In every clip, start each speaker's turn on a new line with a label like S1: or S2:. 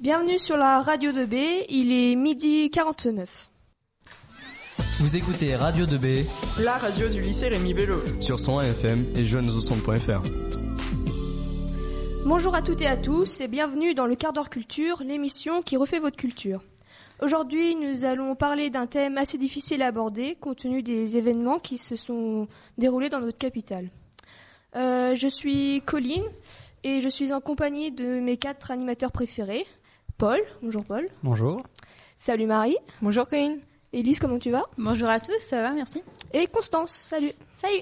S1: Bienvenue sur la radio de B, il est midi 49.
S2: Vous écoutez Radio 2B,
S3: la radio du lycée Rémi Bello,
S4: sur son FM et jeunesaucentre.fr.
S1: Bonjour à toutes et à tous et bienvenue dans le quart d'heure culture, l'émission qui refait votre culture. Aujourd'hui, nous allons parler d'un thème assez difficile à aborder compte tenu des événements qui se sont déroulés dans notre capitale. Euh, je suis Colline et je suis en compagnie de mes quatre animateurs préférés. Paul, bonjour Paul.
S5: Bonjour.
S1: Salut Marie.
S6: Bonjour Colline.
S1: Élise, comment tu vas?
S6: Bonjour à tous, ça va, merci.
S1: Et Constance, salut.
S6: Salut.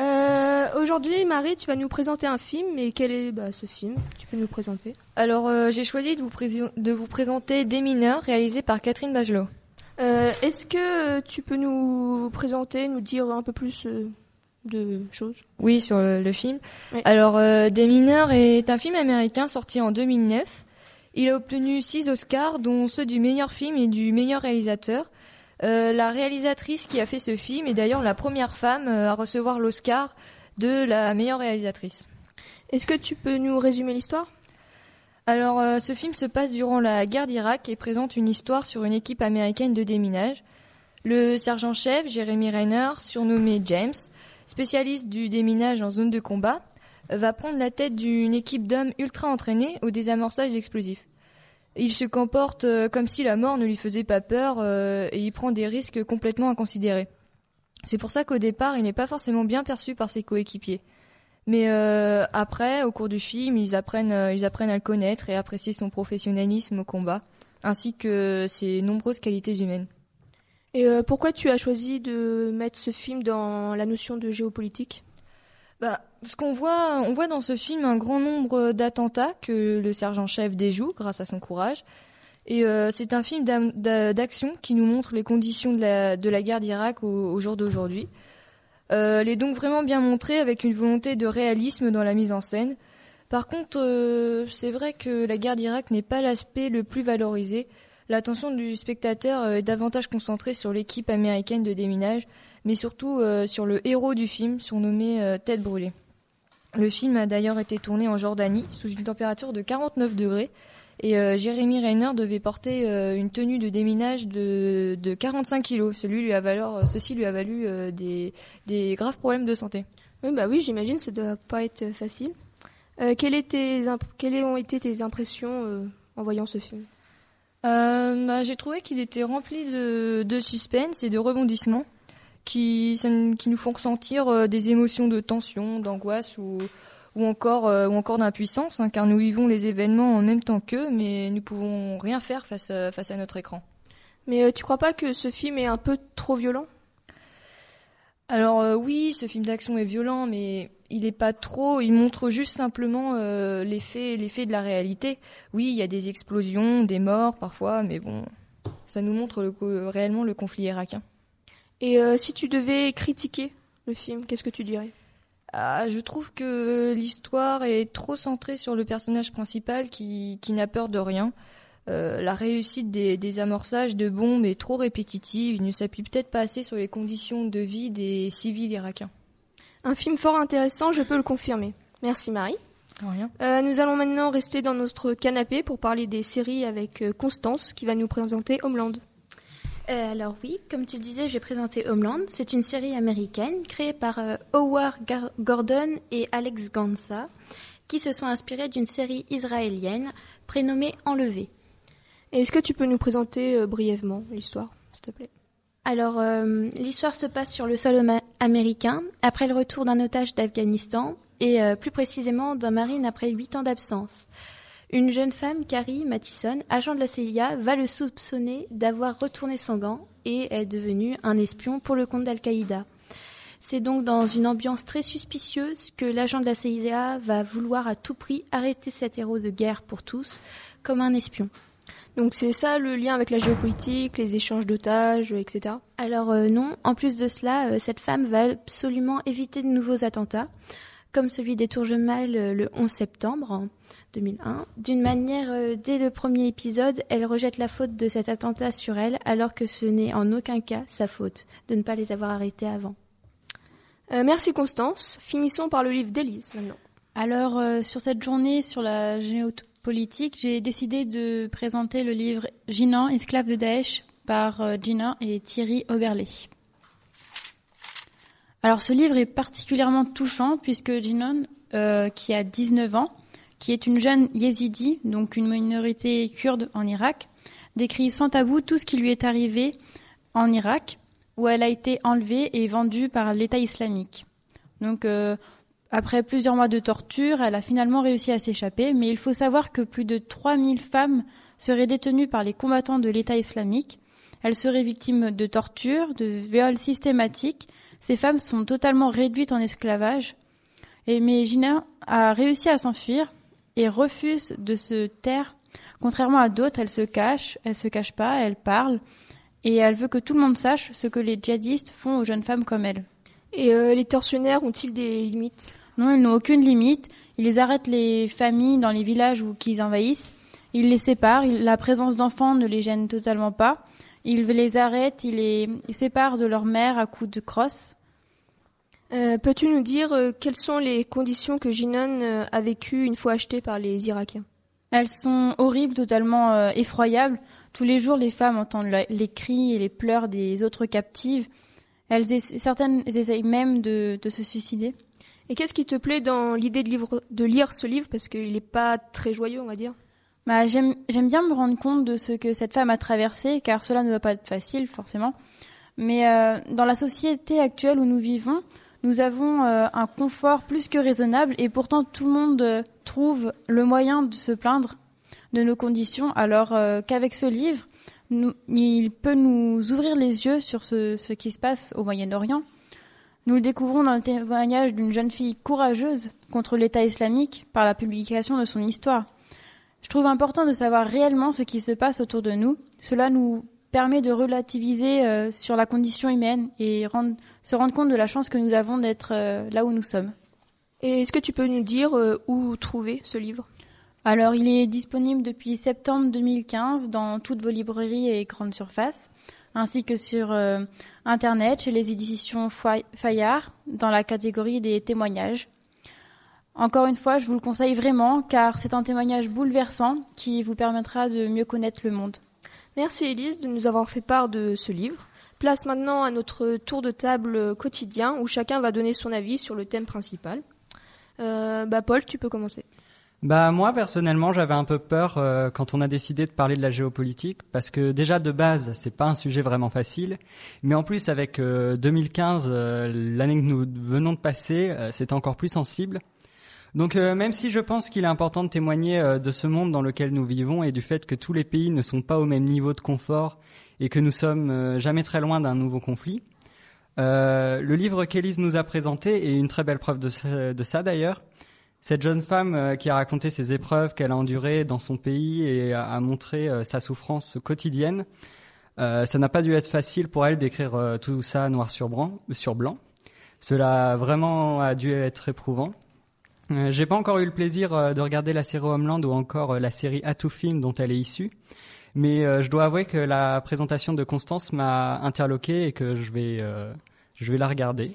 S1: Euh, Aujourd'hui, Marie, tu vas nous présenter un film. Et quel est bah, ce film Tu peux nous présenter?
S6: Alors, euh, j'ai choisi de vous, de vous, présenter Des mineurs, réalisé par Catherine Bachelot.
S1: Euh, Est-ce que tu peux nous présenter, nous dire un peu plus euh, de choses?
S6: Oui, sur le, le film. Oui. Alors, euh, Des mineurs est un film américain sorti en 2009. Il a obtenu six Oscars, dont ceux du meilleur film et du meilleur réalisateur. Euh, la réalisatrice qui a fait ce film est d'ailleurs la première femme euh, à recevoir l'Oscar de la meilleure réalisatrice.
S1: Est-ce que tu peux nous résumer l'histoire?
S6: Alors, euh, ce film se passe durant la guerre d'Irak et présente une histoire sur une équipe américaine de déminage. Le sergent-chef, Jeremy Renner, surnommé James, spécialiste du déminage en zone de combat, va prendre la tête d'une équipe d'hommes ultra entraînés au désamorçage d'explosifs. Il se comporte comme si la mort ne lui faisait pas peur euh, et il prend des risques complètement inconsidérés. C'est pour ça qu'au départ, il n'est pas forcément bien perçu par ses coéquipiers. Mais euh, après, au cours du film, ils apprennent, euh, à le connaître et apprécier son professionnalisme au combat, ainsi que ses nombreuses qualités humaines.
S1: Et euh, pourquoi tu as choisi de mettre ce film dans la notion de géopolitique?
S6: Bah, ce qu'on voit, on voit dans ce film un grand nombre d'attentats que le sergent-chef déjoue grâce à son courage. Et euh, c'est un film d'action qui nous montre les conditions de la, guerre d'Irak au, au, jour d'aujourd'hui. Euh, elle est donc vraiment bien montrée avec une volonté de réalisme dans la mise en scène. Par contre, euh, c'est vrai que la guerre d'Irak n'est pas l'aspect le plus valorisé. L'attention du spectateur est davantage concentrée sur l'équipe américaine de déminage, mais surtout euh, sur le héros du film, surnommé euh, Tête brûlée. Le film a d'ailleurs été tourné en Jordanie, sous une température de 49 degrés, et euh, Jérémy Reiner devait porter euh, une tenue de déminage de, de 45 kilos. Celui lui ceci lui a valu euh, des, graves problèmes de santé.
S1: Oui, bah j'imagine, ça doit pas être facile. Euh, quelles ont été tes impressions en voyant ce film?
S6: Bah, J'ai trouvé qu'il était rempli de, de suspense et de rebondissements qui, ça, qui nous font ressentir euh, des émotions de tension, d'angoisse ou, ou encore, euh, ou encore d'impuissance, hein, car nous vivons les événements en même temps qu'eux, mais nous pouvons rien faire face à, face à notre écran.
S1: Mais euh, tu crois pas que ce film est un peu trop violent?
S6: Alors euh, oui, ce film d'action est violent, mais il est pas trop. Il montre juste simplement euh, faits, les faits de la réalité. Oui, il y a des explosions, des morts parfois, mais bon, ça nous montre le, réellement le conflit irakien.
S1: Et euh, si tu devais critiquer le film, qu'est-ce que tu dirais?
S6: Ah, Je trouve que l'histoire est trop centrée sur le personnage principal qui, qui n'a peur de rien. Euh, la réussite des, des, amorçages de bombes est trop répétitive. Il ne s'appuie peut-être pas assez sur les conditions de vie des civils irakiens.
S1: Un film fort intéressant, je peux le confirmer. Merci Marie.
S6: Rien.
S1: Euh, nous allons maintenant rester dans notre canapé pour parler des séries avec euh, Constance qui va nous présenter Homeland.
S7: Euh, alors oui, comme tu le disais, je vais présenter Homeland. C'est une série américaine créée par euh, Howard Gar Gordon et Alex Gansa, qui se sont inspirés d'une série israélienne prénommée Enlevé.
S1: Est-ce que tu peux nous présenter euh, brièvement l'histoire, s'il te plaît?
S7: Alors, euh, l'histoire se passe sur le sol américain, après le retour d'un otage d'Afghanistan, et euh, plus précisément d'un marine après huit ans d'absence. Une jeune femme, Carrie Mathison, agent de la CIA, va le soupçonner d'avoir retourné son gant et est devenu un espion pour le compte d'Al-Qaïda. C'est donc dans une ambiance très suspicieuse que l'agent de la CIA va vouloir à tout prix arrêter cet héros de guerre pour tous comme un espion.
S1: Donc c'est ça le lien avec la géopolitique, les échanges d'otages, etc.
S7: Alors euh, non, en plus de cela, euh, cette femme va absolument éviter de nouveaux attentats, comme celui des Tours Gemelli euh, le 11 septembre 2001. D'une manière, euh, dès le premier épisode, elle rejette la faute de cet attentat sur elle, alors que ce n'est en aucun cas sa faute de ne pas les avoir arrêtés avant.
S1: Euh, merci Constance. Finissons par le livre d'Élise maintenant.
S8: Alors, euh, sur cette journée sur la géo
S5: politique, j'ai décidé de présenter le livre Jinan, esclave de Daesh par euh, Jinan et Thierry Oberlé. Alors ce livre est particulièrement touchant puisque Jinan, euh, qui a 19 ans, qui est une jeune yézidi, donc une minorité kurde en Irak, décrit sans tabou tout ce qui lui est arrivé en Irak, où elle a été enlevée et vendue par l'État islamique. Donc euh, après plusieurs mois de torture, elle a finalement réussi à s'échapper, mais il faut savoir que plus de 3000 femmes seraient détenues par les combattants de l'État islamique. Elles seraient victimes de tortures, de viols systématiques ces femmes sont totalement réduites en esclavage. Et, mais Gina a réussi à s'enfuir et refuse de se taire. Contrairement à d'autres, elle se cache, elle se cache pas, elle parle et elle veut que tout le monde sache ce que les djihadistes font aux jeunes femmes comme elle.
S1: Et euh, les tortionnaires ont-ils des limites?
S5: Non, ils n'ont aucune limite. Ils arrêtent les familles dans les villages où qu'ils envahissent. Ils les séparent. La présence d'enfants ne les gêne totalement pas. Ils les arrêtent, ils les séparent de leur mère à coups de crosse.
S1: Euh, Peux-tu nous dire euh, quelles sont les conditions que Jinan a vécues une fois achetée par les Irakiens?
S5: Elles sont horribles, totalement effroyables. Tous les jours, les femmes entendent le- les cris et les pleurs des autres captives. Elles essa- certaines essayent même de, de se suicider.
S1: Et qu'est-ce qui te plaît dans l'idée de, livre- de lire ce livre? Parce qu'il n'est pas très joyeux, on va dire.
S5: Bah, j'aime j'aime bien me rendre compte de ce que cette femme a traversé, car cela ne doit pas être facile, forcément. Mais euh, dans la société actuelle où nous vivons, nous avons euh, un confort plus que raisonnable, et pourtant tout le monde euh, trouve le moyen de se plaindre de nos conditions, alors euh, qu'avec ce livre, il peut nous ouvrir les yeux sur ce, ce qui se passe au Moyen-Orient. Nous le découvrons dans le témoignage d'une jeune fille courageuse contre l'État islamique par la publication de son histoire. Je trouve important de savoir réellement ce qui se passe autour de nous. Cela nous permet de relativiser euh, sur la condition humaine et rendre- se rendre compte de la chance que nous avons d'être euh, là où nous sommes.
S1: Et est-ce que tu peux nous dire euh, où trouver ce livre?
S5: Alors, il est disponible depuis septembre 2015 dans toutes vos librairies et grandes surfaces, ainsi que sur euh, Internet chez les éditions Fay- Fayard dans la catégorie des témoignages. Encore une fois, je vous le conseille vraiment car c'est un témoignage bouleversant qui vous permettra de mieux connaître le monde.
S1: Merci Elise de nous avoir fait part de ce livre. Place maintenant à notre tour de table quotidien où chacun va donner son avis sur le thème principal. Euh, bah Paul, tu peux commencer.
S8: Bah moi personnellement j'avais un peu peur euh, quand on a décidé de parler de la géopolitique parce que déjà de base c'est pas un sujet vraiment facile. Mais en plus avec euh, 2015 euh, l'année que nous venons de passer euh, c'est encore plus sensible. Donc euh, même si je pense qu'il est important de témoigner de ce monde dans lequel nous vivons et du fait que tous les pays ne sont pas au même niveau de confort et que nous sommes jamais très loin d'un nouveau conflit le livre qu'Élise nous a présenté est une très belle preuve de ça d'ailleurs cette jeune femme euh, qui a raconté ses épreuves qu'elle a endurées dans son pays et a, montré euh, sa souffrance quotidienne, euh, ça n'a pas dû être facile pour elle d'écrire tout ça noir sur blanc. Cela vraiment a dû être éprouvant. J'ai pas encore eu le plaisir de regarder la série Homeland ou encore la série A to Film dont elle est issue, mais je dois avouer que la présentation de Constance m'a interloqué et que je vais, je vais la regarder.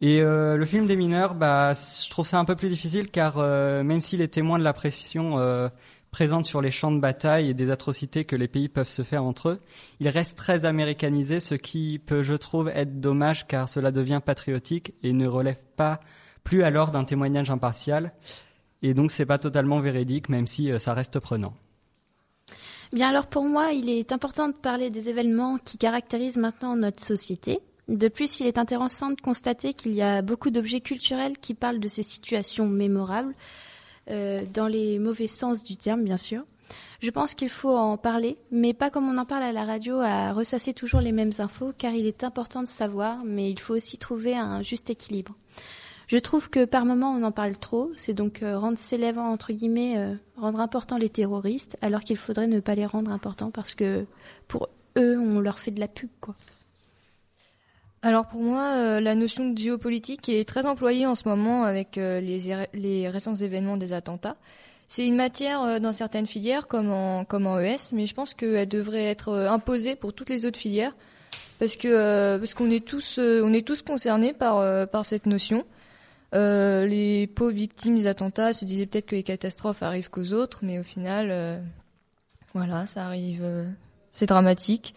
S8: Et euh, le film des mineurs, bah, je trouve ça un peu plus difficile car euh, même si les témoins de la pression euh, présente sur les champs de bataille et des atrocités que les pays peuvent se faire entre eux, il reste très américanisé, ce qui peut, je trouve, être dommage car cela devient patriotique et ne relève pas plus alors d'un témoignage impartial. Et donc c'est pas totalement véridique, même si euh, ça reste prenant.
S7: Bien alors pour moi, il est important de parler des événements qui caractérisent maintenant notre société. De plus, il est intéressant de constater qu'il y a beaucoup d'objets culturels qui parlent de ces situations mémorables, euh, dans les mauvais sens du terme, bien sûr. Je pense qu'il faut en parler, mais pas comme on en parle à la radio, à ressasser toujours les mêmes infos, car il est important de savoir, mais il faut aussi trouver un juste équilibre. Je trouve que par moment on en parle trop, c'est donc euh, rendre célèbre entre guillemets, euh, rendre important les terroristes, alors qu'il faudrait ne pas les rendre importants parce que pour eux on leur fait de la pub quoi.
S6: Alors pour moi, euh, la notion de géopolitique est très employée en ce moment avec euh, les, les récents événements des attentats. C'est une matière euh, dans certaines filières comme en, comme en ES, mais je pense qu'elle devrait être imposée pour toutes les autres filières parce que parce qu'on est tous on est tous concernés par par cette notion. Les pauvres victimes des attentats se disaient peut-être que les catastrophes arrivent qu'aux autres, mais au final, voilà, ça arrive, c'est dramatique.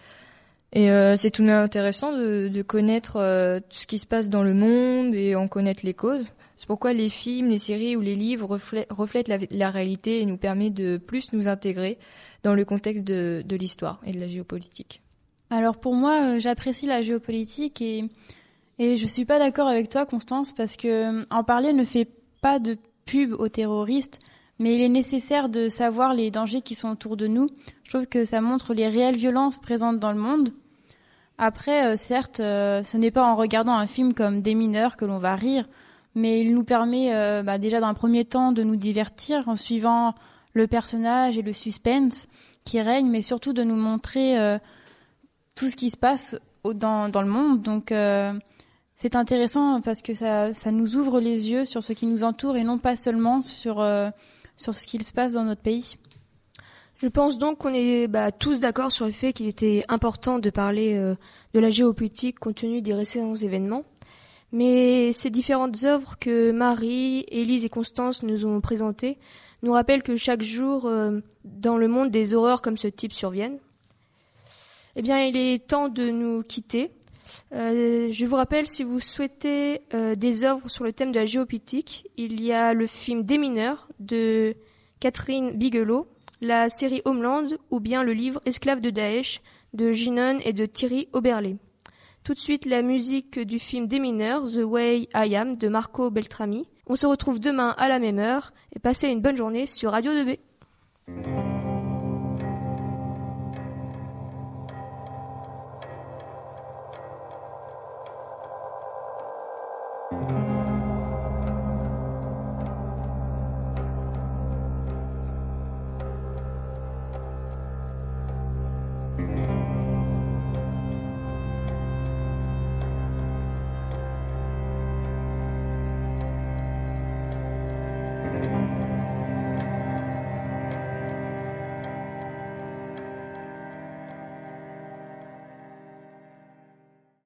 S6: Et euh, c'est tout de même intéressant de, de connaître euh, tout ce qui se passe dans le monde et en connaître les causes. C'est pourquoi les films, les séries ou les livres reflètent, la, réalité et nous permettent de plus nous intégrer dans le contexte de, de l'histoire et de la géopolitique.
S5: Alors pour moi, j'apprécie la géopolitique et et je suis pas d'accord avec toi, Constance, parce que en parler ne fait pas de pub aux terroristes, mais il est nécessaire de savoir les dangers qui sont autour de nous. Je trouve que ça montre les réelles violences présentes dans le monde. Après, euh, certes, euh, ce n'est pas en regardant un film comme Des mineurs que l'on va rire, mais il nous permet euh, bah, déjà d'un premier temps de nous divertir en suivant le personnage et le suspense qui règne, mais surtout de nous montrer tout ce qui se passe dans, dans le monde. Donc c'est intéressant parce que ça, ça nous ouvre les yeux sur ce qui nous entoure et non pas seulement sur, euh, sur ce qu'il se passe dans notre pays.
S1: Je pense donc qu'on est bah, tous d'accord sur le fait qu'il était important de parler euh, de la géopolitique compte tenu des récents événements. Mais ces différentes œuvres que Marie, Élise et Constance nous ont présentées nous rappellent que chaque jour, euh, dans le monde, des horreurs comme ce type surviennent. Eh bien, il est temps de nous quitter. Euh, je vous rappelle, si vous souhaitez euh, des œuvres sur le thème de la géopolitique, il y a le film Des mineurs de Catherine Bigelow, la série Homeland ou bien le livre Esclaves de Daesh de Ginon et de Thierry Oberlé. Tout de suite, la musique du film Des mineurs, The Way I Am de Marco Beltrami. On se retrouve demain à la même heure et passez une bonne journée sur Radio 2B.